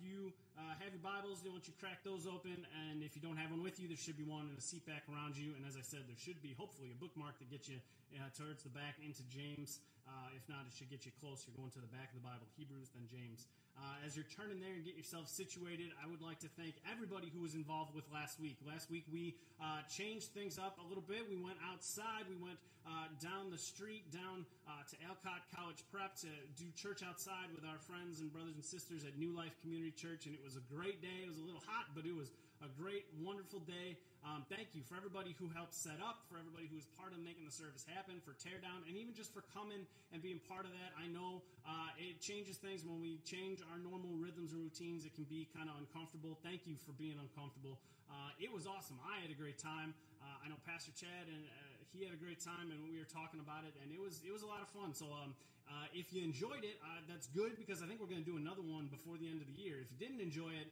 you uh, have your Bibles, I want you to crack those open. And if you don't have one with you, there should be one in a seat back around you. And as I said, there should be hopefully a bookmark that gets you uh, towards the back into James. Uh, if not, it should get you close. You're going to the back of the Bible, Hebrews, then James. Uh, as you're turning there and getting yourself situated, I would like to thank everybody who was involved with last week. Last week we uh, changed things up a little bit. We went outside. We went uh, down the street, down to Alcott College Prep to do church outside with our friends and brothers and sisters at New Life Community Church, and it was a great day. It was a little hot, but it was a great, wonderful day. Um, thank you for everybody who helped set up, for everybody who was part of making the service happen, for teardown, and even just for coming and being part of that. I know uh, it changes things when we change our normal rhythms and routines. It can be kind of uncomfortable. Thank you for being uncomfortable. Uh, it was awesome. I had a great time. Uh, I know Pastor Chad and uh, he had a great time, and we were talking about it, and it was it was a lot of fun. So um, uh, if you enjoyed it, uh, that's good because I think we're going to do another one before the end of the year. If you didn't enjoy it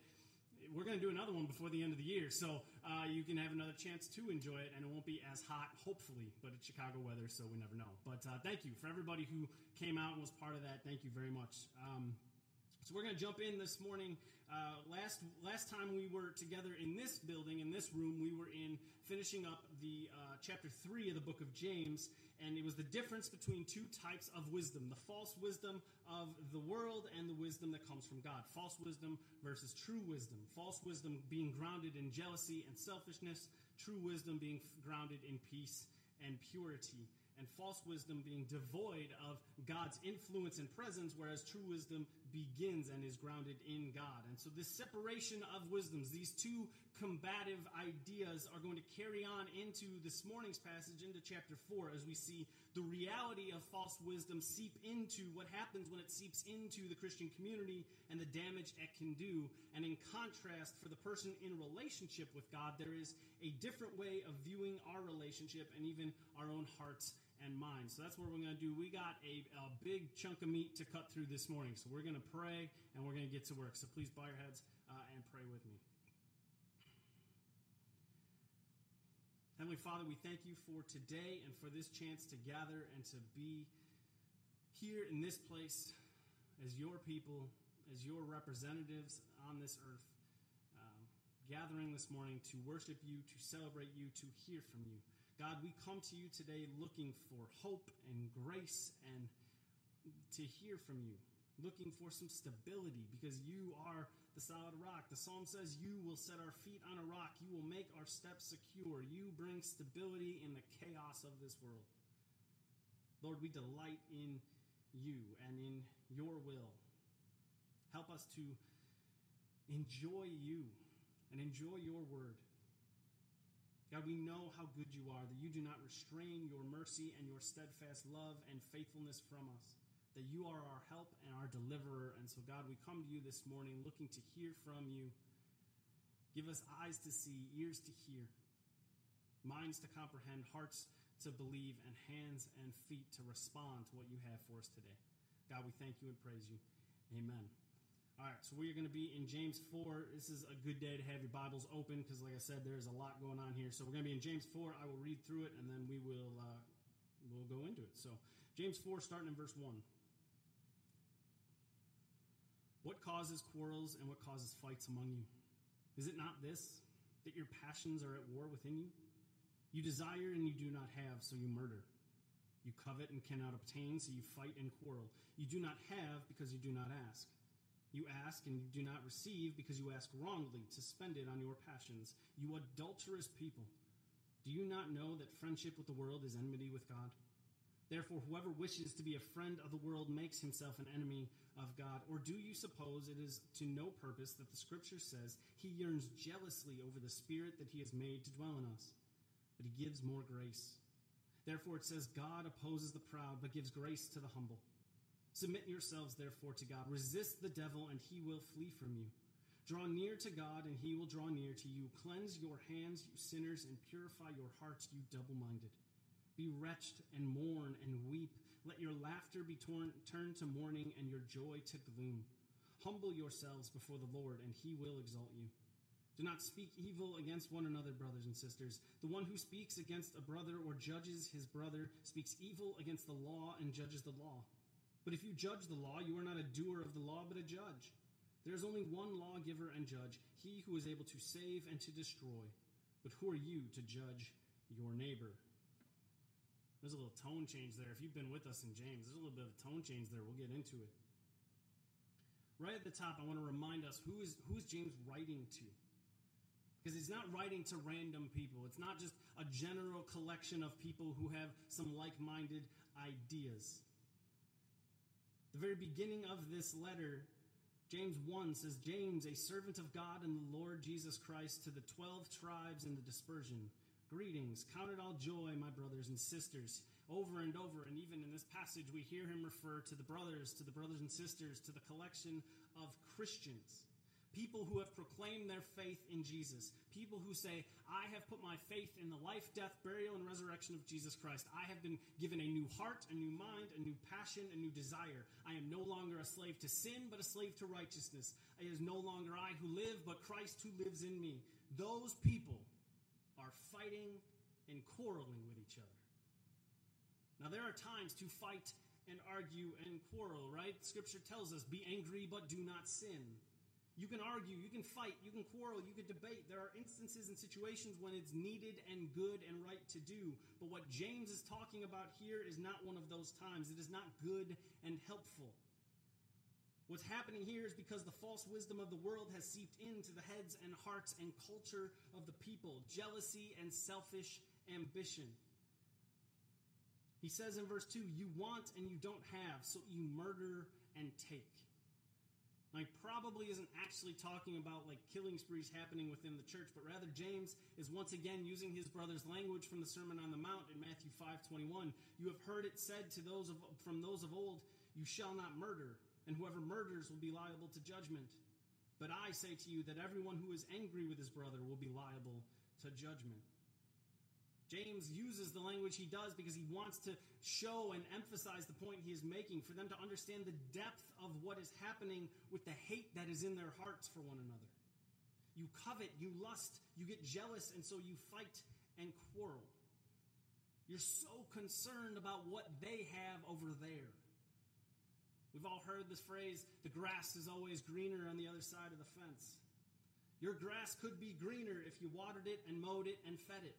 we're going to do another one before the end of the year, so uh, you can have another chance to enjoy it, and it won't be as hot, hopefully. But it's Chicago weather, so we never know. But uh, thank you for everybody who came out and was part of that. Thank you very much. Um, so we're going to jump in this morning. Uh, last last time we were together in this building, in this room, we were in finishing up the uh, chapter three of the book of James, and it was the difference between two types of wisdom: the false wisdom of the world and the wisdom that comes from God. False wisdom versus true wisdom. False wisdom being grounded in jealousy and selfishness. True wisdom being grounded in peace and purity and false wisdom being devoid of God's influence and presence, whereas true wisdom begins and is grounded in God. And so, this separation of wisdoms, these two combative ideas, are going to carry on into this morning's passage, into chapter 4, as we see the reality of false wisdom seep into what happens when it seeps into the Christian community and the damage it can do. And in contrast, for the person in relationship with God, there is a different way of viewing our relationship and even our own hearts and mind. So that's what we're going to do. We got a, a, big chunk of meat to cut through this morning. So we're going to pray and we're going to get to work. So please bow your heads uh, and pray with me. Heavenly Father, we thank you for today and for this chance to gather and to be here in this place as your people, as your representatives on this earth, um, gathering this morning to worship you, to celebrate you, to hear from you. God, we come to you today looking for hope and grace and to hear from you, looking for some stability because you are the solid rock. The psalm says, You will set our feet on a rock, you will make our steps secure. You bring stability in the chaos of this world. Lord, we delight in you and in your will. Help us to enjoy you and enjoy your word. God, we know how good you are, that you do not restrain your mercy and your steadfast love and faithfulness from us, that you are our help and our deliverer. And so, God, we come to you this morning looking to hear from you. Give us eyes to see, ears to hear, minds to comprehend, hearts to believe, and hands and feet to respond to what you have for us today. God, we thank you and praise you. Amen. All right, so we are going to be in James 4. This is a good day to have your Bibles open because, like I said, there's a lot going on here. So we're going to be in James 4. I will read through it and then we will uh, we'll go into it. So, James 4, starting in verse 1. What causes quarrels and what causes fights among you? Is it not this, that your passions are at war within you? You desire and you do not have, so you murder. You covet and cannot obtain, so you fight and quarrel. You do not have because you do not ask. You ask and you do not receive because you ask wrongly to spend it on your passions. You adulterous people. Do you not know that friendship with the world is enmity with God? Therefore, whoever wishes to be a friend of the world makes himself an enemy of God. Or do you suppose it is to no purpose that the Scripture says he yearns jealously over the Spirit that he has made to dwell in us? But he gives more grace. Therefore, it says, God opposes the proud, but gives grace to the humble. Submit yourselves, therefore, to God. Resist the devil, and he will flee from you. Draw near to God, and he will draw near to you. Cleanse your hands, you sinners, and purify your hearts, you double minded. Be wretched and mourn and weep. Let your laughter be torn, turned to mourning and your joy to gloom. Humble yourselves before the Lord, and he will exalt you. Do not speak evil against one another, brothers and sisters. The one who speaks against a brother or judges his brother speaks evil against the law and judges the law. But if you judge the law, you are not a doer of the law, but a judge. There is only one lawgiver and judge, he who is able to save and to destroy. But who are you to judge your neighbor? There's a little tone change there. If you've been with us in James, there's a little bit of tone change there. We'll get into it. Right at the top, I want to remind us who is who is James writing to? Because he's not writing to random people. It's not just a general collection of people who have some like-minded ideas. The very beginning of this letter James 1 says, James, a servant of God and the Lord Jesus Christ, to the 12 tribes in the dispersion. Greetings. Count it all joy, my brothers and sisters. Over and over, and even in this passage, we hear him refer to the brothers, to the brothers and sisters, to the collection of Christians people who have proclaimed their faith in Jesus, people who say, I have put my faith in the life, death, burial, and resurrection of Jesus Christ. I have been given a new heart, a new mind, a new passion, a new desire. I am no longer a slave to sin, but a slave to righteousness. It is no longer I who live, but Christ who lives in me. Those people are fighting and quarreling with each other. Now, there are times to fight and argue and quarrel, right? Scripture tells us, be angry, but do not sin. You can argue, you can fight, you can quarrel, you can debate. There are instances and situations when it's needed and good and right to do. But what James is talking about here is not one of those times. It is not good and helpful. What's happening here is because the false wisdom of the world has seeped into the heads and hearts and culture of the people jealousy and selfish ambition. He says in verse 2 You want and you don't have, so you murder and take. Now, he probably isn't actually talking about like killing sprees happening within the church, but rather James is once again using his brother's language from the Sermon on the Mount in Matthew 5:21. You have heard it said to those of, from those of old, you shall not murder, and whoever murders will be liable to judgment. But I say to you that everyone who is angry with his brother will be liable to judgment. James uses the language he does because he wants to show and emphasize the point he is making for them to understand the depth of what is happening with the hate that is in their hearts for one another. You covet, you lust, you get jealous, and so you fight and quarrel. You're so concerned about what they have over there. We've all heard this phrase the grass is always greener on the other side of the fence. Your grass could be greener if you watered it and mowed it and fed it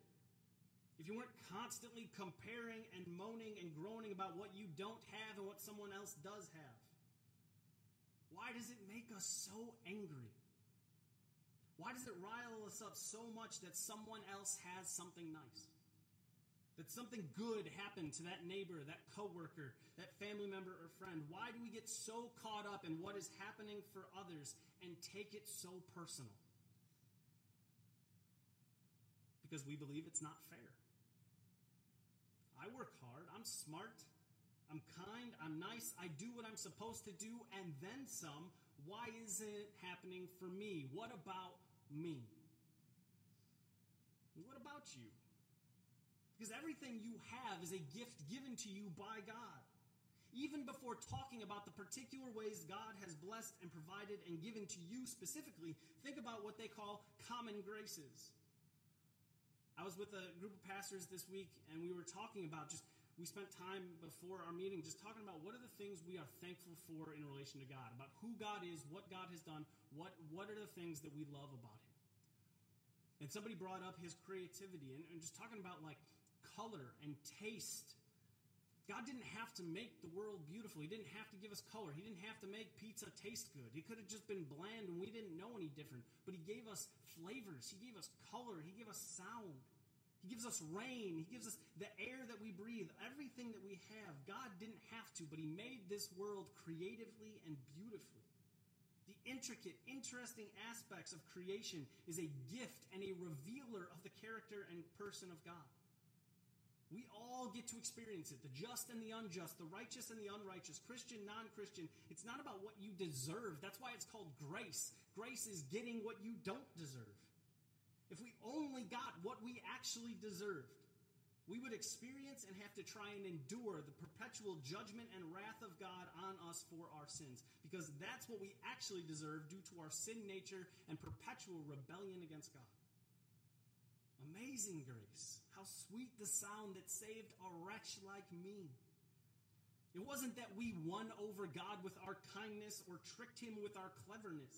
if you weren't constantly comparing and moaning and groaning about what you don't have and what someone else does have? Why does it make us so angry? Why does it rile us up so much that someone else has something nice? That something good happened to that neighbor, that coworker, that family member or friend. Why do we get so caught up in what is happening for others and take it so personal? Because we believe it's not fair. I work hard. I'm smart. I'm kind. I'm nice. I do what I'm supposed to do and then some. Why isn't it happening for me? What about me? What about you? Because everything you have is a gift given to you by God. Even before talking about the particular ways God has blessed and provided and given to you specifically, think about what they call common graces. I was with a group of pastors this week, and we were talking about just, we spent time before our meeting just talking about what are the things we are thankful for in relation to God, about who God is, what God has done, what, what are the things that we love about Him. And somebody brought up his creativity and, and just talking about like color and taste. God didn't have to make the world beautiful. He didn't have to give us color. He didn't have to make pizza taste good. He could have just been bland and we didn't know any different. But He gave us flavors. He gave us color. He gave us sound. He gives us rain. He gives us the air that we breathe, everything that we have. God didn't have to, but He made this world creatively and beautifully. The intricate, interesting aspects of creation is a gift and a revealer of the character and person of God. We all get to experience it the just and the unjust, the righteous and the unrighteous, Christian, non Christian. It's not about what you deserve. That's why it's called grace. Grace is getting what you don't deserve. If we only got what we actually deserved, we would experience and have to try and endure the perpetual judgment and wrath of God on us for our sins. Because that's what we actually deserve due to our sin nature and perpetual rebellion against God. Amazing grace. How sweet the sound that saved a wretch like me. It wasn't that we won over God with our kindness or tricked him with our cleverness.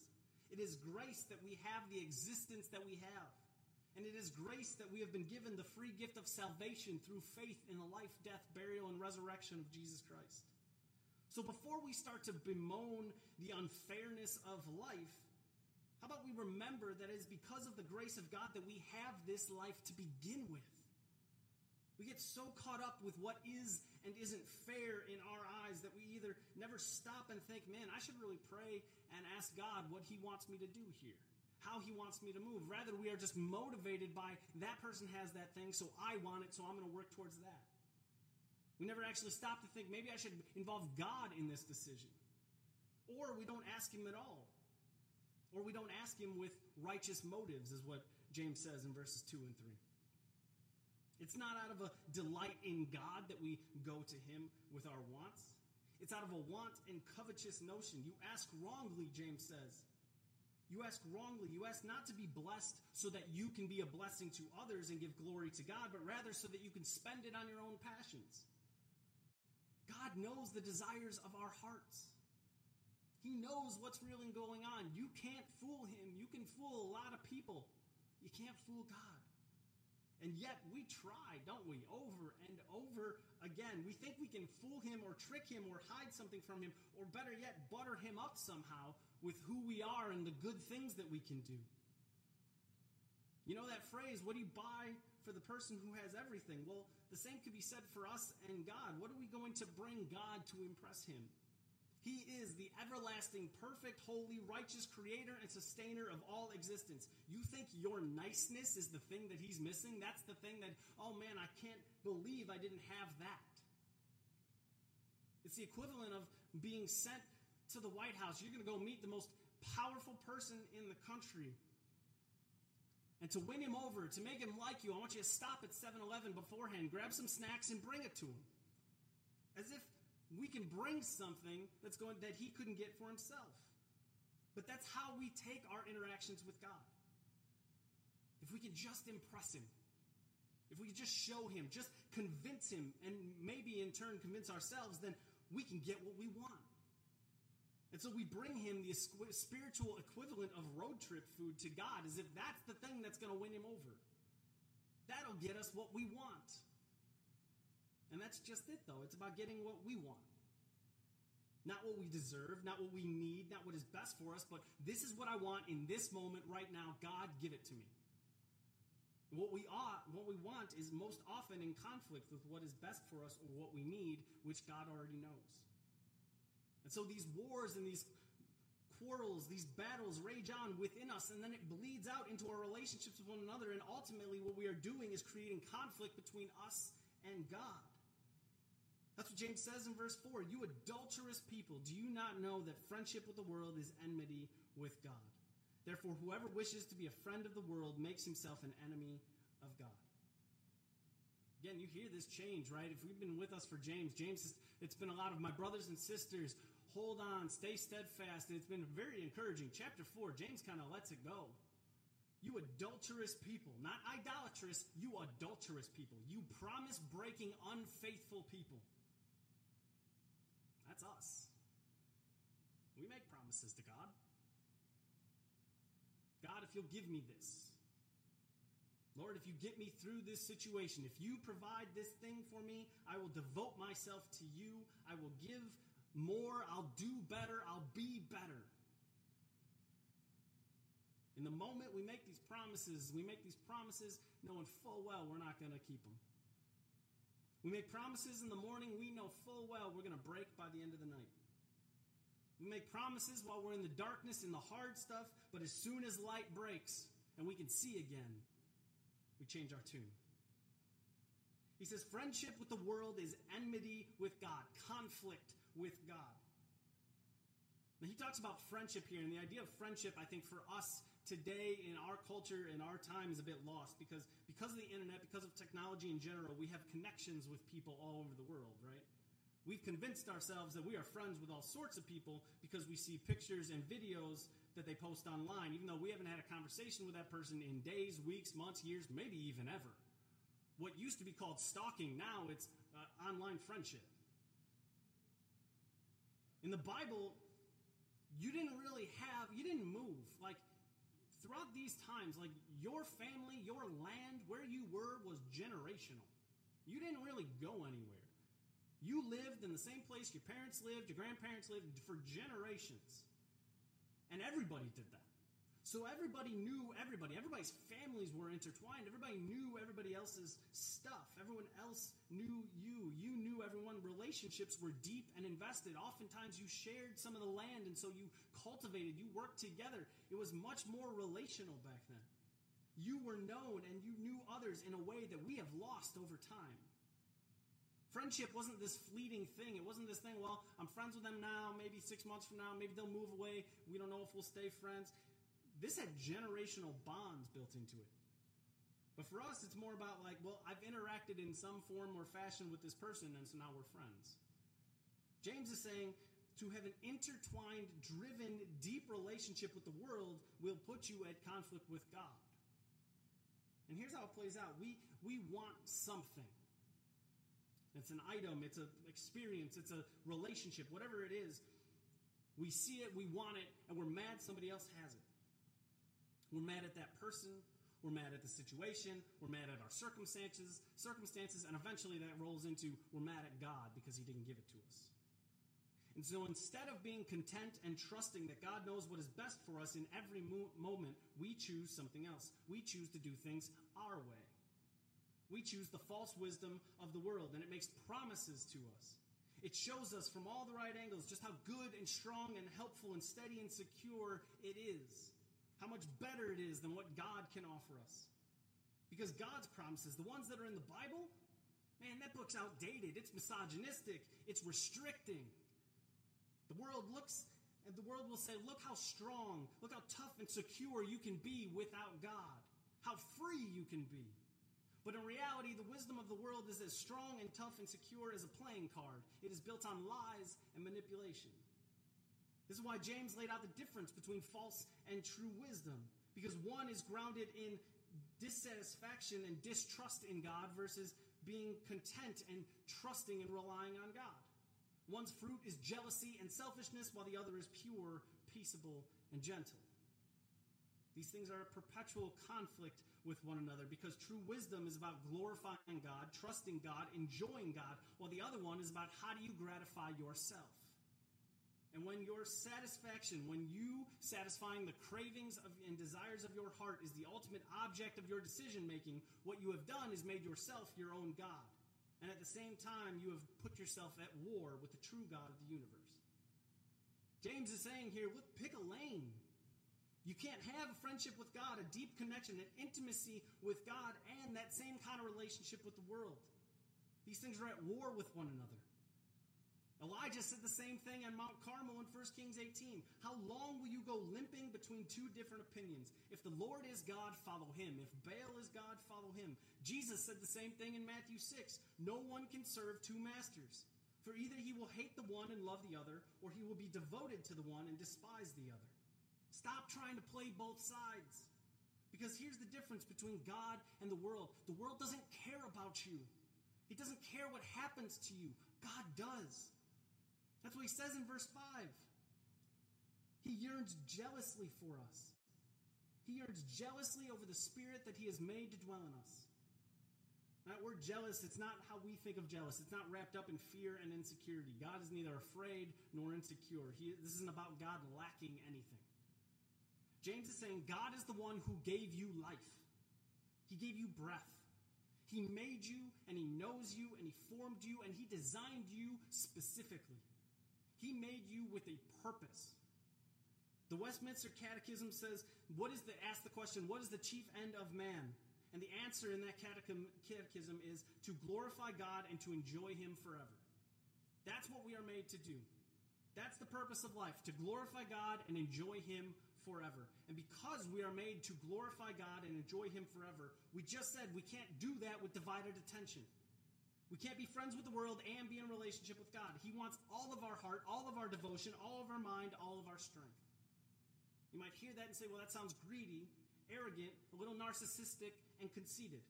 It is grace that we have the existence that we have. And it is grace that we have been given the free gift of salvation through faith in the life, death, burial, and resurrection of Jesus Christ. So before we start to bemoan the unfairness of life, how about we remember that it is because of the grace of God that we have this life to begin with? We get so caught up with what is and isn't fair in our eyes that we either never stop and think, man, I should really pray and ask God what He wants me to do here, how He wants me to move. Rather, we are just motivated by that person has that thing, so I want it, so I'm going to work towards that. We never actually stop to think maybe I should involve God in this decision. Or we don't ask Him at all. Or we don't ask Him with righteous motives, is what James says in verses 2 and 3. It's not out of a delight in God that we go to Him with our wants. It's out of a want and covetous notion. You ask wrongly, James says. You ask wrongly. You ask not to be blessed so that you can be a blessing to others and give glory to God, but rather so that you can spend it on your own passions. God knows the desires of our hearts. He knows what's really going on. You can't fool him. You can fool a lot of people. You can't fool God. And yet we try, don't we? Over and over again. We think we can fool him or trick him or hide something from him, or better yet, butter him up somehow with who we are and the good things that we can do. You know that phrase, what do you buy for the person who has everything? Well, the same could be said for us and God. What are we going to bring God to impress him? He is the everlasting, perfect, holy, righteous creator and sustainer of all existence. You think your niceness is the thing that he's missing? That's the thing that, oh man, I can't believe I didn't have that. It's the equivalent of being sent to the White House. You're going to go meet the most powerful person in the country. And to win him over, to make him like you, I want you to stop at 7 Eleven beforehand, grab some snacks, and bring it to him. As if we can bring something that's going that he couldn't get for himself. But that's how we take our interactions with God. If we can just impress him, if we can just show him, just convince him, and maybe in turn convince ourselves, then we can get what we want. And so we bring him the spiritual equivalent of road trip food to God as if that's the thing that's going to win him over. That'll get us what we want. And that's just it, though. It's about getting what we want. Not what we deserve, not what we need, not what is best for us, but this is what I want in this moment right now. God, give it to me. What we ought, what we want is most often in conflict with what is best for us or what we need, which God already knows. And so these wars and these quarrels, these battles rage on within us, and then it bleeds out into our relationships with one another. And ultimately, what we are doing is creating conflict between us and God. That's what James says in verse 4. You adulterous people, do you not know that friendship with the world is enmity with God? Therefore, whoever wishes to be a friend of the world makes himself an enemy of God. Again, you hear this change, right? If we've been with us for James, James, it's been a lot of my brothers and sisters, hold on, stay steadfast. And it's been very encouraging. Chapter 4, James kind of lets it go. You adulterous people, not idolatrous, you adulterous people. You promise breaking, unfaithful people. That's us. We make promises to God. God, if you'll give me this. Lord, if you get me through this situation, if you provide this thing for me, I will devote myself to you. I will give more. I'll do better. I'll be better. In the moment we make these promises, we make these promises knowing full well we're not going to keep them. We make promises in the morning we know full well we're going to break by the end of the night. We make promises while we're in the darkness, in the hard stuff, but as soon as light breaks and we can see again, we change our tune. He says, friendship with the world is enmity with God, conflict with God. Now, he talks about friendship here, and the idea of friendship, I think, for us today in our culture in our time is a bit lost because because of the internet because of technology in general we have connections with people all over the world right? We've convinced ourselves that we are friends with all sorts of people because we see pictures and videos that they post online even though we haven't had a conversation with that person in days weeks months years maybe even ever. What used to be called stalking now it's uh, online friendship. In the Bible, you didn't really have, you didn't move. Like, throughout these times, like, your family, your land, where you were was generational. You didn't really go anywhere. You lived in the same place your parents lived, your grandparents lived for generations. And everybody did that. So everybody knew everybody. Everybody's families were intertwined. Everybody knew everybody else's stuff. Everyone else knew you. You knew everyone. Relationships were deep and invested. Oftentimes you shared some of the land, and so you cultivated, you worked together. It was much more relational back then. You were known and you knew others in a way that we have lost over time. Friendship wasn't this fleeting thing. It wasn't this thing, well, I'm friends with them now, maybe six months from now, maybe they'll move away. We don't know if we'll stay friends this had generational bonds built into it. But for us, it's more about like, well, I've interacted in some form or fashion with this person, and so now we're friends. James is saying to have an intertwined, driven, deep relationship with the world will put you at conflict with God. And here's how it plays out we, we want something. It's an item, it's an experience, it's a relationship, whatever it is. We see it, we want it, and we're mad somebody else has it. We're mad at that person. We're mad at the situation. We're mad at our circumstances, circumstances, and eventually that rolls into we're mad at God because He didn't give it to us. And so instead of being content and trusting that God knows what is best for us in every mo- moment, we choose something else. We choose to do things our way. We choose the false wisdom of the world, and it makes promises to us. It shows us from all the right angles just how good and strong and helpful and steady and secure it is how much better it is than what God can offer us. Because God's promises, the ones that are in the Bible, man, that book's outdated. It's misogynistic, it's restricting. The world looks, and the world will say, look how strong, look how tough and secure you can be without God, how free you can be. But in reality, the wisdom of the world is as strong and tough and secure as a playing card. It is built on lies and manipulation. This is why James laid out the difference between false and true wisdom. Because one is grounded in dissatisfaction and distrust in God versus being content and trusting and relying on God. One's fruit is jealousy and selfishness, while the other is pure, peaceable, and gentle. These things are a perpetual conflict with one another because true wisdom is about glorifying God, trusting God, enjoying God, while the other one is about how do you gratify yourself. And when your satisfaction, when you satisfying the cravings of, and desires of your heart is the ultimate object of your decision making, what you have done is made yourself your own God. And at the same time, you have put yourself at war with the true God of the universe. James is saying here, look, pick a lane. You can't have a friendship with God, a deep connection, an intimacy with God, and that same kind of relationship with the world. These things are at war with one another. Elijah said the same thing on Mount Carmel in 1 Kings 18. How long will you go limping between two different opinions? If the Lord is God, follow him. If Baal is God, follow him. Jesus said the same thing in Matthew 6. No one can serve two masters. For either he will hate the one and love the other, or he will be devoted to the one and despise the other. Stop trying to play both sides. Because here's the difference between God and the world the world doesn't care about you, it doesn't care what happens to you. God does. That's what he says in verse 5. He yearns jealously for us. He yearns jealously over the spirit that he has made to dwell in us. That word jealous, it's not how we think of jealous. It's not wrapped up in fear and insecurity. God is neither afraid nor insecure. He, this isn't about God lacking anything. James is saying God is the one who gave you life. He gave you breath. He made you and he knows you and he formed you and he designed you specifically. He made you with a purpose. The Westminster Catechism says, what is the, ask the question, what is the chief end of man? And the answer in that catechism is to glorify God and to enjoy Him forever. That's what we are made to do. That's the purpose of life, to glorify God and enjoy Him forever. And because we are made to glorify God and enjoy Him forever, we just said we can't do that with divided attention. We can't be friends with the world and be in a relationship with God. He wants all of our heart, all of our devotion, all of our mind, all of our strength. You might hear that and say, well, that sounds greedy, arrogant, a little narcissistic, and conceited.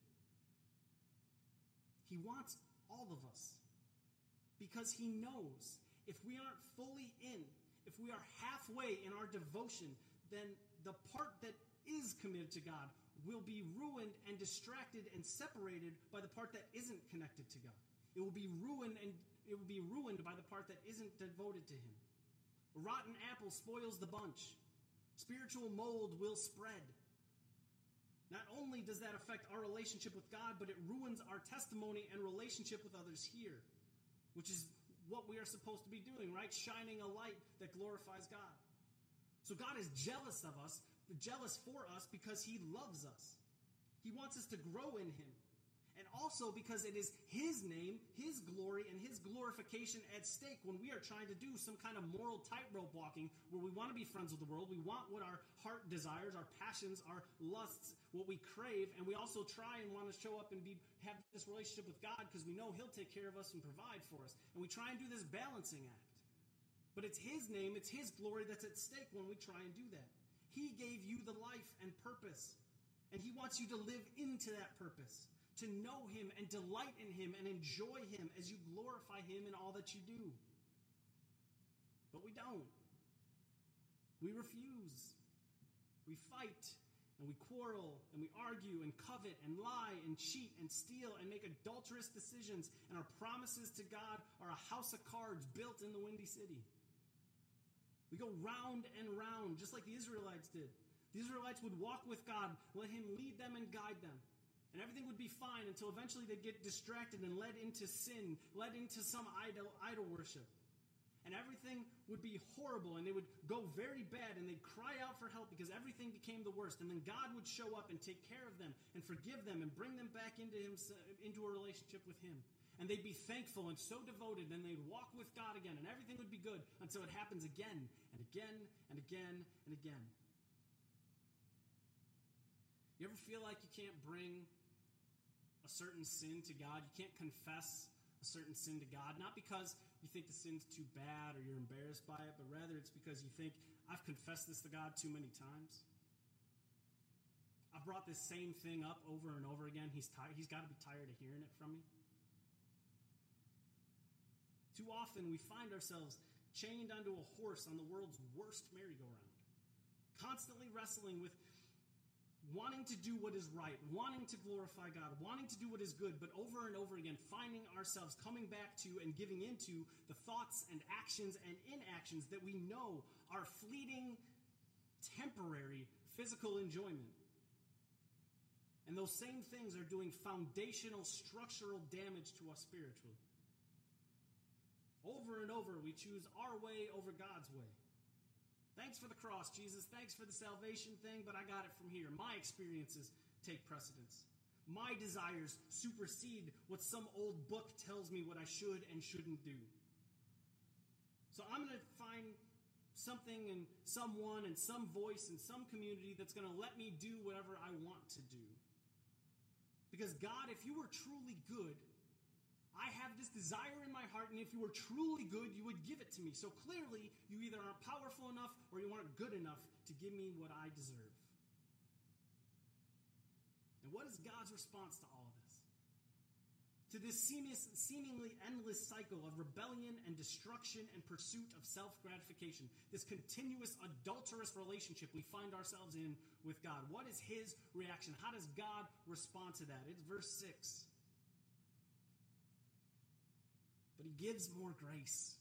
He wants all of us because he knows if we aren't fully in, if we are halfway in our devotion, then the part that is committed to God will be ruined and distracted and separated by the part that isn't connected to God. It will be ruined and it will be ruined by the part that isn't devoted to him. A rotten apple spoils the bunch. Spiritual mold will spread. Not only does that affect our relationship with God, but it ruins our testimony and relationship with others here, which is what we are supposed to be doing, right? Shining a light that glorifies God. So God is jealous of us, jealous for us because he loves us. He wants us to grow in him and also because it is His name, His glory, and His glorification at stake when we are trying to do some kind of moral tightrope walking where we want to be friends with the world. We want what our heart desires, our passions, our lusts, what we crave, and we also try and want to show up and be have this relationship with God because we know He'll take care of us and provide for us. And we try and do this balancing act. But it's His name, it's His glory that's at stake when we try and do that. He gave you the life and purpose, and He wants you to live into that purpose to know Him and delight in Him and enjoy Him as you glorify Him in all that you do. But we don't. We refuse. We fight and we quarrel and we argue and covet and lie and cheat and steal and make adulterous decisions, and our promises to God are a house of cards built in the Windy City. We go round and round, just like the Israelites did. The Israelites would walk with God, let Him lead them and guide them. And everything would be fine until eventually they'd get distracted and led into sin, led into some idol, idol worship. And everything would be horrible and they would go very bad and they'd cry out for help because everything became the worst. And then God would show up and take care of them and forgive them and bring them back into, him, into a relationship with Him. And they'd be thankful and so devoted and they'd walk with God again and everything would be good until it happens again and again and again and again. You ever feel like you can't bring a certain sin to God. You can't confess a certain sin to God, not because you think the sin's too bad or you're embarrassed by it, but rather it's because you think, I've confessed this to God too many times. I've brought this same thing up over and over again. He's, tired, he's got to be tired of hearing it from me. Too often we find ourselves chained onto a horse on the world's worst merry-go-round, constantly wrestling with wanting to do what is right, wanting to glorify God, wanting to do what is good, but over and over again finding ourselves coming back to and giving into the thoughts and actions and inactions that we know are fleeting, temporary physical enjoyment. And those same things are doing foundational structural damage to us spiritually. Over and over, we choose our way over God's way. Thanks for the cross, Jesus. Thanks for the salvation thing, but I got it from here. My experiences take precedence. My desires supersede what some old book tells me what I should and shouldn't do. So I'm going to find something and someone and some voice and some community that's going to let me do whatever I want to do. Because God, if you were truly good, I have this desire in my heart, and if you were truly good, you would give it to me. So clearly, you either aren't powerful enough or you aren't good enough to give me what I deserve. And what is God's response to all of this? To this seemingly endless cycle of rebellion and destruction and pursuit of self gratification, this continuous adulterous relationship we find ourselves in with God. What is His reaction? How does God respond to that? It's verse 6. But he gives more grace.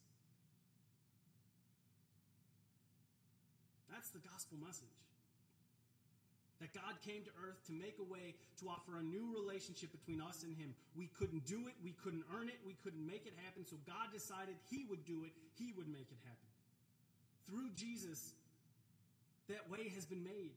That's the gospel message. That God came to earth to make a way to offer a new relationship between us and Him. We couldn't do it, we couldn't earn it, we couldn't make it happen, so God decided He would do it, He would make it happen. Through Jesus, that way has been made.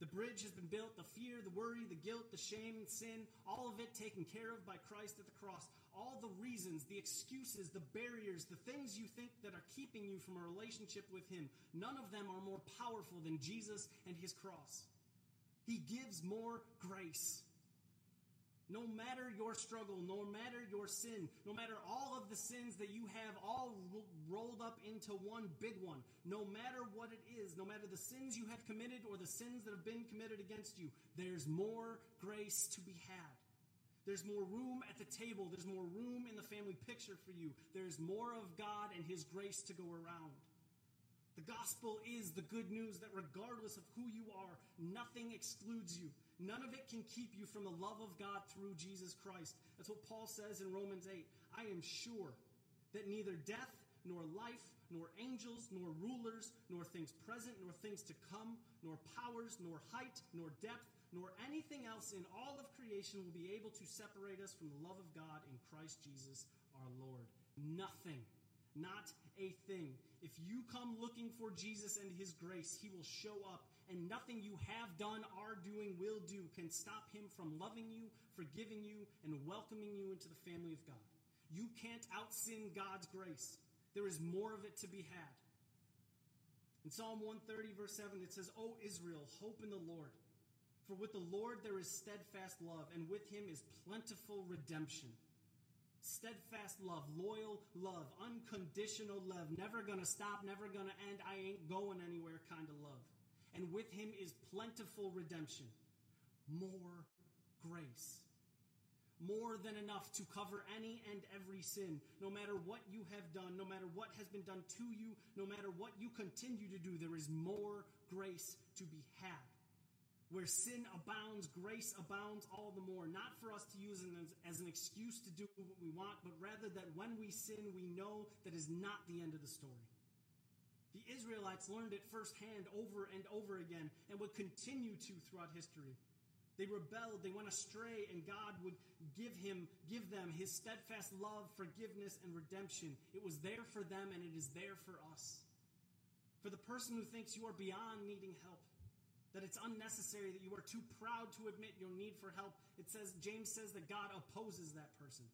The bridge has been built, the fear, the worry, the guilt, the shame, sin, all of it taken care of by Christ at the cross all the reasons, the excuses, the barriers, the things you think that are keeping you from a relationship with Him, none of them are more powerful than Jesus and His cross. He gives more grace. No matter your struggle, no matter your sin, no matter all of the sins that you have all ro- rolled up into one big one, no matter what it is, no matter the sins you have committed or the sins that have been committed against you, there's more grace to be had. There's more room at the table. There's more room in the family picture for you. There's more of God and His grace to go around. The gospel is the good news that regardless of who you are, nothing excludes you. None of it can keep you from the love of God through Jesus Christ. That's what Paul says in Romans 8. I am sure that neither death, nor life, nor angels, nor rulers, nor things present, nor things to come, nor powers, nor height, nor depth, nor anything else in all of creation will be able to separate us from the love of God in Christ Jesus our Lord. Nothing, not a thing. If you come looking for Jesus and his grace, he will show up, and nothing you have done, are doing, will do can stop him from loving you, forgiving you, and welcoming you into the family of God. You can't out sin God's grace. There is more of it to be had. In Psalm 130, verse 7, it says, O Israel, hope in the Lord. For with the Lord there is steadfast love, and with him is plentiful redemption. Steadfast love, loyal love, unconditional love, never gonna stop, never gonna end, I ain't going anywhere kind of love. And with him is plentiful redemption, more grace more than enough to cover any and every sin. No matter what you have done, no matter what has been done to you, no matter what you continue to do, there is more grace to be had. Where sin abounds, grace abounds all the more. Not for us to use as, an excuse to do what we want, but rather that when we sin, we know that is not the end of the story. The Israelites learned it firsthand over and over again and would continue to throughout history. They rebelled, they went astray, and God would give him, give them his steadfast love, forgiveness, and redemption. It was there for them, and it is there for us. For the person who thinks you are beyond needing help, that it's unnecessary, that you are too proud to admit your need for help, it says, James says that God opposes that person.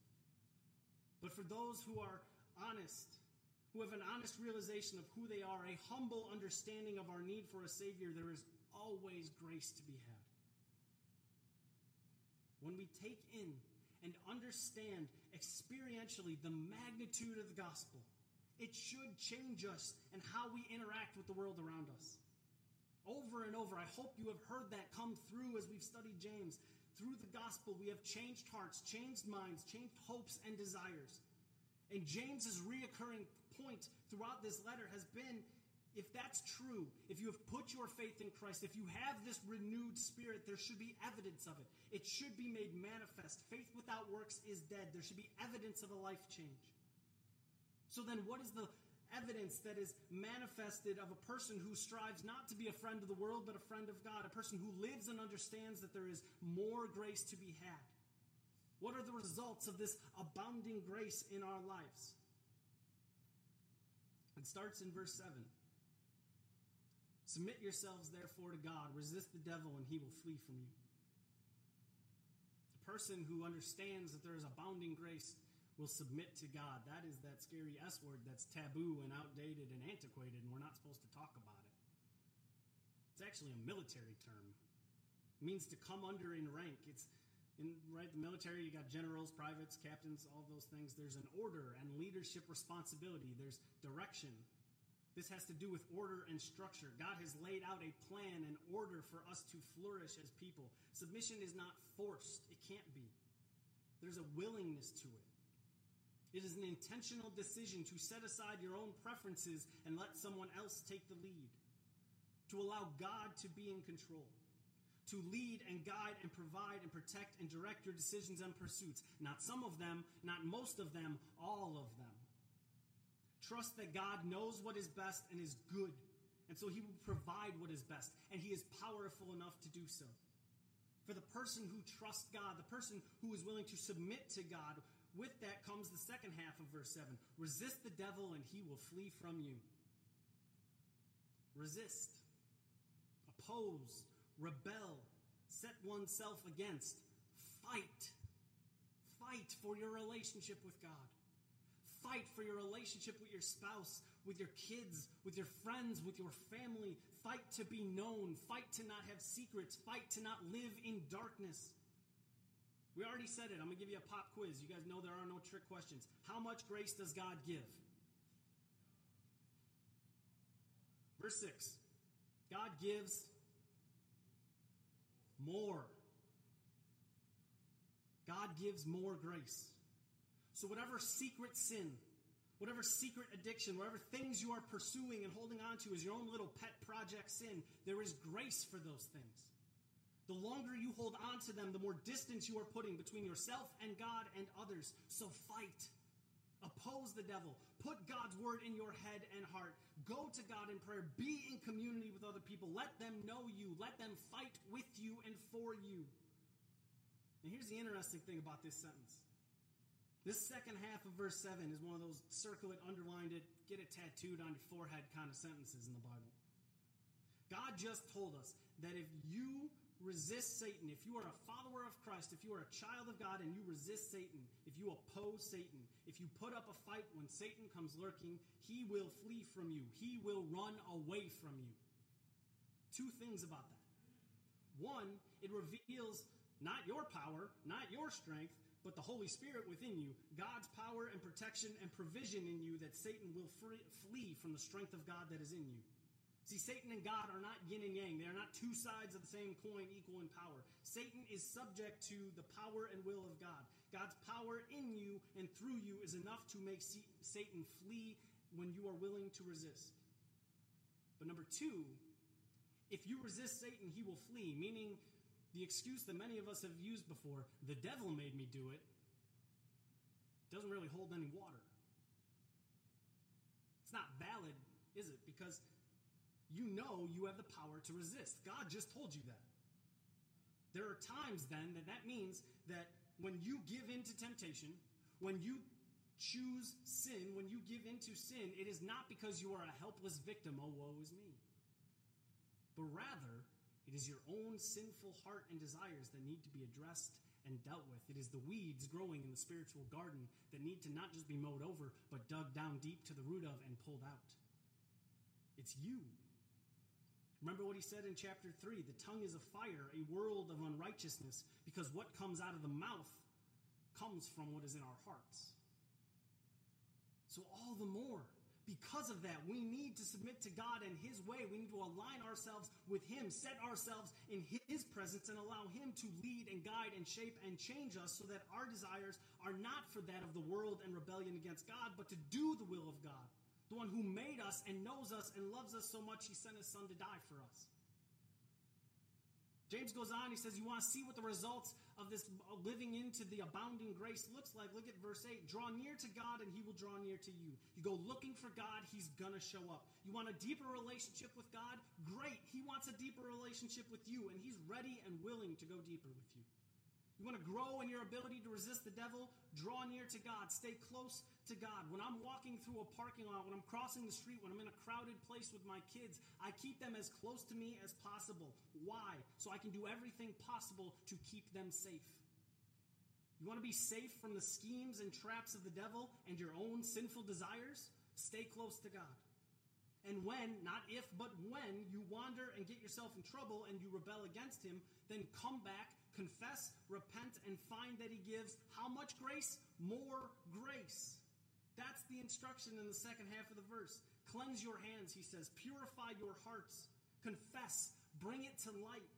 But for those who are honest, who have an honest realization of who they are, a humble understanding of our need for a Savior, there is always grace to be had when we take in and understand experientially the magnitude of the gospel, it should change us and how we interact with the world around us. Over and over, I hope you have heard that come through as we've studied James. Through the gospel, we have changed hearts, changed minds, changed hopes and desires. And James's reoccurring point throughout this letter has been if that's true, if you have put your faith in Christ, if you have this renewed spirit, there should be evidence of it. It should be made manifest. Faith without works is dead. There should be evidence of a life change. So then, what is the evidence that is manifested of a person who strives not to be a friend of the world, but a friend of God? A person who lives and understands that there is more grace to be had? What are the results of this abounding grace in our lives? It starts in verse 7. Submit yourselves, therefore, to God. Resist the devil, and he will flee from you. The person who understands that there is abounding grace will submit to God. That is that scary S word that's taboo and outdated and antiquated, and we're not supposed to talk about it. It's actually a military term. It means to come under in rank. It's in right the military you got generals, privates, captains, all those things. There's an order and leadership responsibility. There's direction. This has to do with order and structure. God has laid out a plan and order for us to flourish as people. Submission is not forced, it can't be. There's a willingness to it. It is an intentional decision to set aside your own preferences and let someone else take the lead. To allow God to be in control. To lead and guide and provide and protect and direct your decisions and pursuits. Not some of them, not most of them, all of them. Trust that God knows what is best and is good. And so he will provide what is best. And he is powerful enough to do so. For the person who trusts God, the person who is willing to submit to God, with that comes the second half of verse 7. Resist the devil and he will flee from you. Resist, oppose, rebel, set oneself against, fight. Fight for your relationship with God fight for your relationship with your spouse, with your kids, with your friends, with your family. Fight to be known. Fight to not have secrets. Fight to not live in darkness. We already said it. I'm going to give you a pop quiz. You guys know there are no trick questions. How much grace does God give? Verse 6 God gives more. God gives more grace. So, whatever secret sin, whatever secret addiction, whatever things you are pursuing and holding on to as your own little pet project sin, there is grace for those things. The longer you hold on to them, the more distance you are putting between yourself and God and others. So fight. Oppose the devil. Put God's word in your head and heart. Go to God in prayer. Be in community with other people. Let them know you. Let them fight with you and for you. And here's the interesting thing about this sentence. This second half of verse 7 is one of those circle it, underline it, get it tattooed on your forehead kind of sentences in the Bible. God just told us that if you resist Satan, if you are a follower of Christ, if you are a child of God and you resist Satan, if you oppose Satan, if you put up a fight when Satan comes lurking, he will flee from you. He will run away from you. Two things about that. One, it reveals not your power, not your strength, but the Holy Spirit within you, God's power and protection and provision in you that Satan will free, flee from the strength of God that is in you. See, Satan and God are not yin and yang. They are not two sides of the same coin equal in power. Satan is subject to the power and will of God. God's power in you and through you is enough to make Satan flee when you are willing to resist. But number two, if you resist Satan, he will flee, meaning the excuse that many of us have used before, the devil made me do it, doesn't really hold any water. It's not valid, is it? Because you know you have the power to resist. God just told you that. There are times then that that means that when you give in to temptation, when you choose sin, when you give into sin, it is not because you are a helpless victim, oh, woe is me. But rather, it is your own sinful heart and desires that need to be addressed and dealt with. It is the weeds growing in the spiritual garden that need to not just be mowed over, but dug down deep to the root of and pulled out. It's you. Remember what he said in chapter 3 the tongue is a fire, a world of unrighteousness, because what comes out of the mouth comes from what is in our hearts. So, all the more, because of that, we need to submit to God and His way. We need to align ourselves with Him, set ourselves in His presence, and allow Him to lead and guide and shape and change us so that our desires are not for that of the world and rebellion against God, but to do the will of God. The one who made us and knows us and loves us so much, He sent His Son to die for us. James goes on, he says, You want to see what the results of this living into the abounding grace looks like? Look at verse 8. Draw near to God, and he will draw near to you. You go looking for God, he's going to show up. You want a deeper relationship with God? Great. He wants a deeper relationship with you, and he's ready and willing to go deeper with you. You want to grow in your ability to resist the devil? Draw near to God. Stay close to God. When I'm walking through a parking lot, when I'm crossing the street, when I'm in a crowded place with my kids, I keep them as close to me as possible. Why? So I can do everything possible to keep them safe. You want to be safe from the schemes and traps of the devil and your own sinful desires? Stay close to God. And when, not if, but when you wander and get yourself in trouble and you rebel against him, then come back confess, repent, and find that He gives how much grace? More grace. That's the instruction in the second half of the verse. Cleanse your hands, he says. Purify your hearts. Confess. Bring it to light.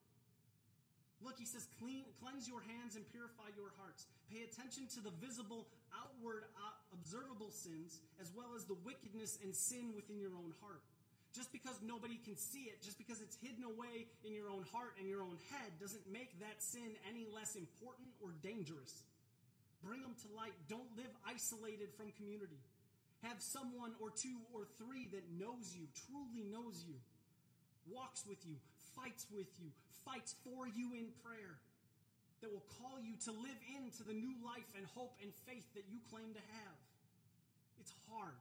Look, he says, clean, cleanse your hands and purify your hearts. Pay attention to the visible, outward, uh, observable sins, as well as the wickedness and sin within your own heart. Just because nobody can see it, just because it's hidden away in your own heart and your own head, doesn't make that sin any less important or dangerous. Bring them to light. Don't live isolated from community. Have someone or two or three that knows you, truly knows you, walks with you, fights with you, fights for you in prayer, that will call you to live into the new life and hope and faith that you claim to have. It's hard.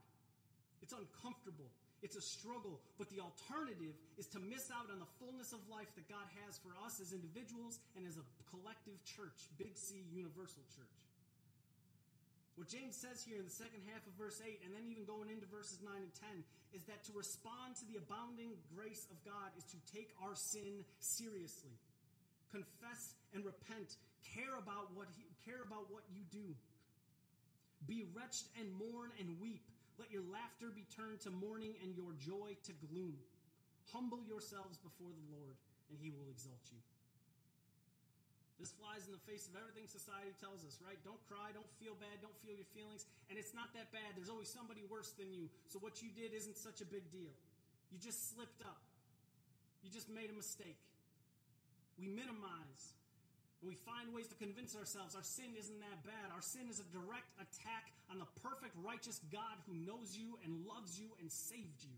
It's uncomfortable. It's a struggle, but the alternative is to miss out on the fullness of life that God has for us as individuals and as a collective church, Big C Universal Church. What James says here in the second half of verse 8, and then even going into verses 9 and 10, is that to respond to the abounding grace of God is to take our sin seriously. Confess and repent. Care about what, he, care about what you do. Be wretched and mourn and weep. Let your laughter be turned to mourning and your joy to gloom. Humble yourselves before the Lord, and he will exalt you. This flies in the face of everything society tells us, right? Don't cry, don't feel bad, don't feel your feelings. And it's not that bad. There's always somebody worse than you. So what you did isn't such a big deal. You just slipped up. You just made a mistake. We minimize. And we find ways to convince ourselves our sin isn't that bad. Our sin is a direct attack on the perfect, righteous God who knows you and loves you and saved you.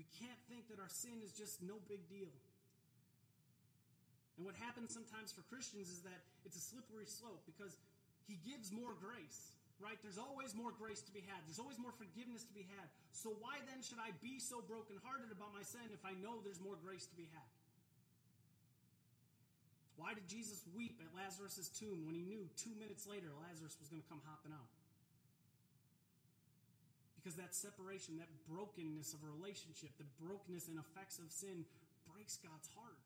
We can't think that our sin is just no big deal. And what happens sometimes for Christians is that it's a slippery slope because he gives more grace, right? There's always more grace to be had. There's always more forgiveness to be had. So why then should I be so brokenhearted about my sin if I know there's more grace to be had? Why did Jesus weep at Lazarus' tomb when he knew two minutes later Lazarus was going to come hopping out? Because that separation, that brokenness of relationship, the brokenness and effects of sin breaks God's heart.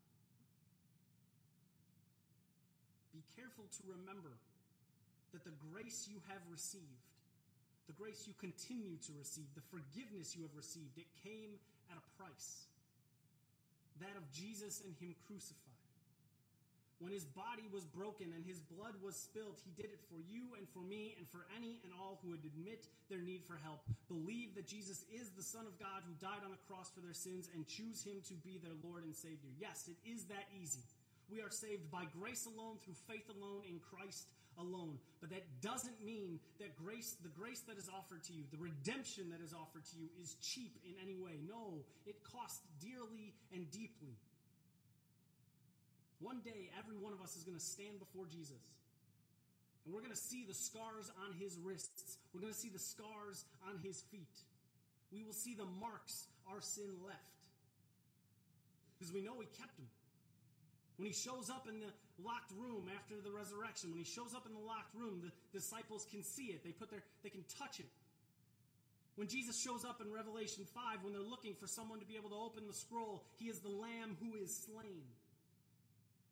Be careful to remember that the grace you have received, the grace you continue to receive, the forgiveness you have received, it came at a price. That of Jesus and Him crucified. When his body was broken and his blood was spilled, he did it for you and for me and for any and all who would admit their need for help, believe that Jesus is the Son of God who died on the cross for their sins, and choose him to be their Lord and Savior. Yes, it is that easy. We are saved by grace alone, through faith alone, in Christ alone. But that doesn't mean that grace, the grace that is offered to you, the redemption that is offered to you, is cheap in any way. No, it costs dearly and deeply. One day, every one of us is going to stand before Jesus. And we're going to see the scars on his wrists. We're going to see the scars on his feet. We will see the marks our sin left. Because we know he kept them. When he shows up in the locked room after the resurrection, when he shows up in the locked room, the disciples can see it. They put their they can touch it. When Jesus shows up in Revelation 5, when they're looking for someone to be able to open the scroll, he is the lamb who is slain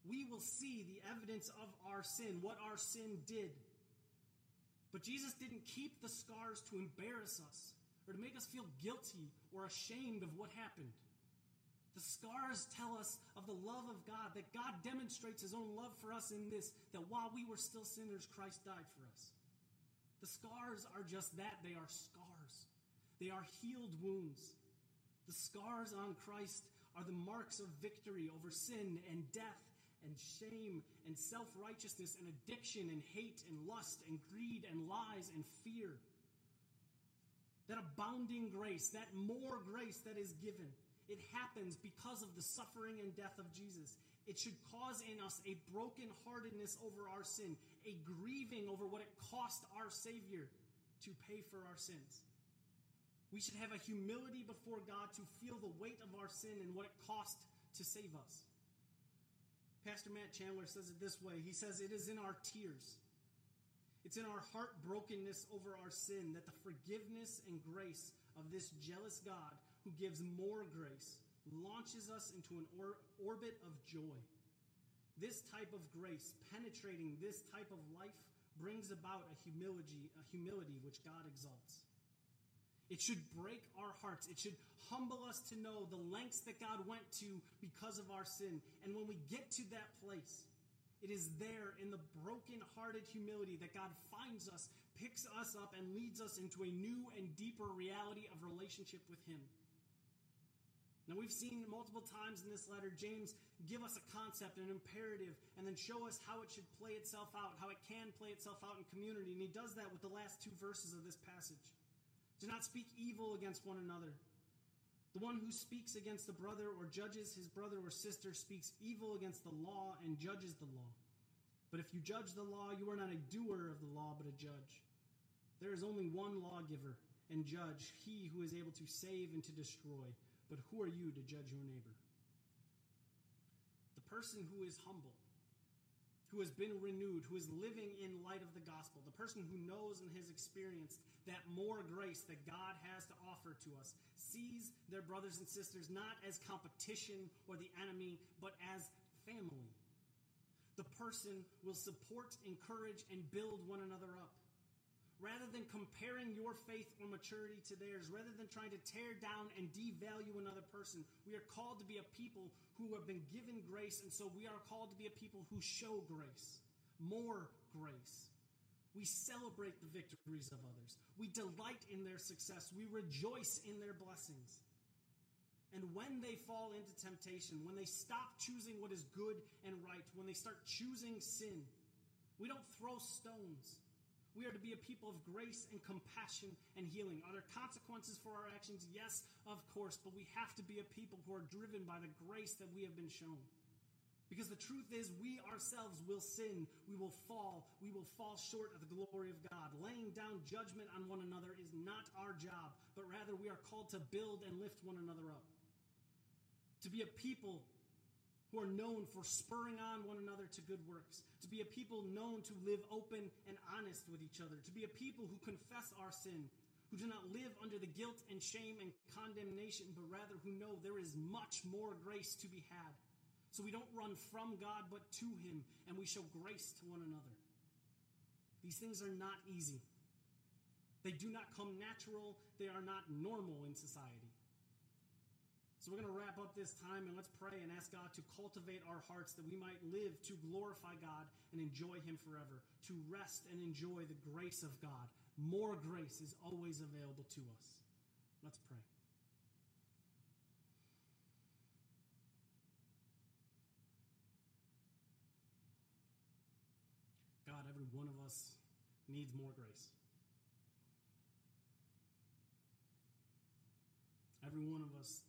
we will see the evidence of our sin, what our sin did. But Jesus didn't keep the scars to embarrass us or to make us feel guilty or ashamed of what happened. The scars tell us of the love of God, that God demonstrates his own love for us in this, that while we were still sinners, Christ died for us. The scars are just that they are scars, they are healed wounds. The scars on Christ are the marks of victory over sin and death and shame and self righteousness and addiction and hate and lust and greed and lies and fear. That abounding grace, that more grace that is given, it happens because of the suffering and death of Jesus. It should cause in us a brokenheartedness over our sin, a grieving over what it cost our Savior to pay for our sins. We should have a humility before God to feel the weight of our sin and what it cost to save us. Pastor Matt Chandler says it this way He says, It is in our tears, it's in our heartbrokenness over our sin that the forgiveness and grace of this jealous God who gives more grace launches us into an or- orbit of joy. This type of grace, penetrating this type of life, brings about a humility, a humility which God exalts. It should break our hearts. It should humble us to know the lengths that God went to because of our sin. And when we get to that place, it is there in the broken-hearted humility that God finds us, picks us up, and leads us into a new and deeper reality of relationship with Him. Now, we've seen multiple times in this letter James give us a concept, an imperative, and then show us how it should play itself out, how it can play itself out in community. And he does that with the last two verses of this passage. Do not speak evil against one another. The one who speaks against a brother or judges his brother or sister speaks evil against the law and judges the law. But if you judge the law, you are not a doer of the law, but a judge. There is only one lawgiver and judge, he who is able to save and to destroy. But who are you to judge your neighbor? The person who is humble who has been renewed, who is living in light of the gospel, the person who knows and has experienced that more grace that God has to offer to us, sees their brothers and sisters not as competition or the enemy, but as family. The person will support, encourage, and build one another up. Rather than comparing your faith or maturity to theirs, rather than trying to tear down and devalue another person, we are called to be a people who have been given grace, and so we are called to be a people who show grace, more grace. We celebrate the victories of others. We delight in their success. We rejoice in their blessings. And when they fall into temptation, when they stop choosing what is good and right, when they start choosing sin, we don't throw stones. We are to be a people of grace and compassion and healing. Are there consequences for our actions? Yes, of course, but we have to be a people who are driven by the grace that we have been shown. Because the truth is, we ourselves will sin, we will fall, we will fall short of the glory of God. Laying down judgment on one another is not our job, but rather we are called to build and lift one another up. To be a people who are known for spurring on one another to good works. To be a people known to live open and honest with each other. To be a people who confess our sin, who do not live under the guilt and shame and condemnation, but rather who know there is much more grace to be had so we don't run from God, but to Him, and we show grace to one another. These things are not easy. They do not come natural, they are not normal in society. So we're going to wrap up this time and let's pray and ask God to cultivate our hearts that we might live to glorify God and enjoy Him forever, to rest and enjoy the grace of God. More grace is always available to us. Let's pray. God, every one of us needs more grace. Every one of us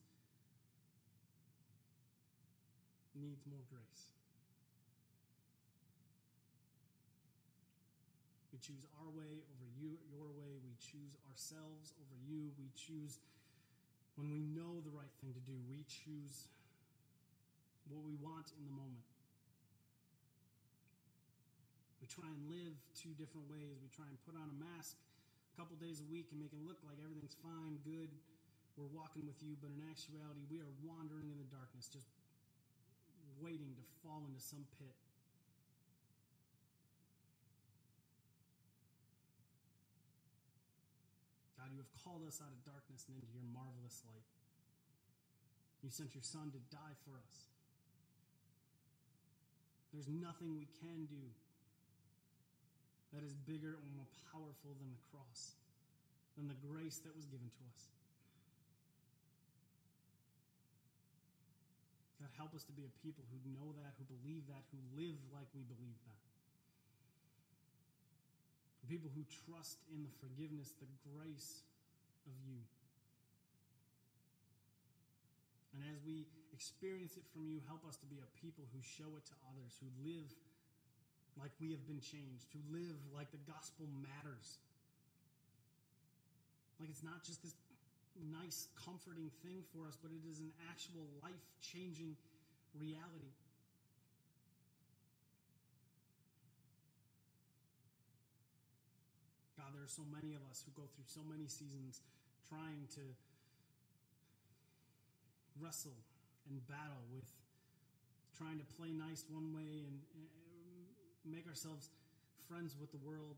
needs more grace. We choose our way over you, your way. We choose ourselves over you. We choose when we know the right thing to do. We choose what we want in the moment. We try and live two different ways. We try and put on a mask a couple days a week and make it look like everything's fine, good. We're walking with you, but in actuality, we are wandering in the darkness, just waiting to fall into some pit. God, you have called us out of darkness and into your marvelous light. You sent your Son to die for us. There's nothing we can do that is bigger and more powerful than the cross, than the grace that was given to us. God, help us to be a people who know that, who believe that, who live like we believe that. People who trust in the forgiveness, the grace of you. And as we experience it from you, help us to be a people who show it to others, who live like we have been changed, who live like the gospel matters. Like it's not just this nice, comforting thing for us, but it is an actual life changing reality. God, there are so many of us who go through so many seasons trying to wrestle and battle with trying to play nice one way and, uh, make ourselves friends with the world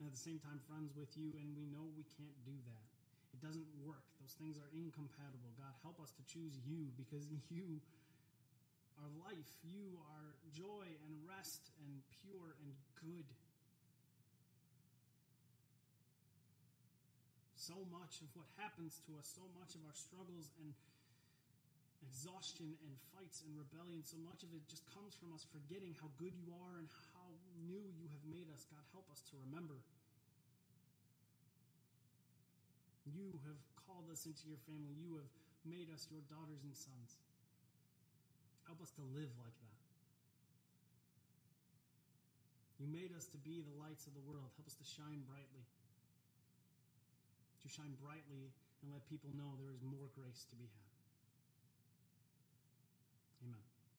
and at the same time friends with you, and we know we can't do that. It doesn't work. Those things are incompatible. God, help us to choose you because you are life. You are joy and rest and pure and good. So much of what happens to us, so much of our struggles and exhaustion and fights and rebellion, so much of it just comes from us forgetting how good you are and how new you have made us. God, help us to remember. You have called us into your family. You have made us your daughters and sons. Help us to live like that. You made us to be the lights of the world. Help us to shine brightly. To shine brightly and let people know there is more grace to be had.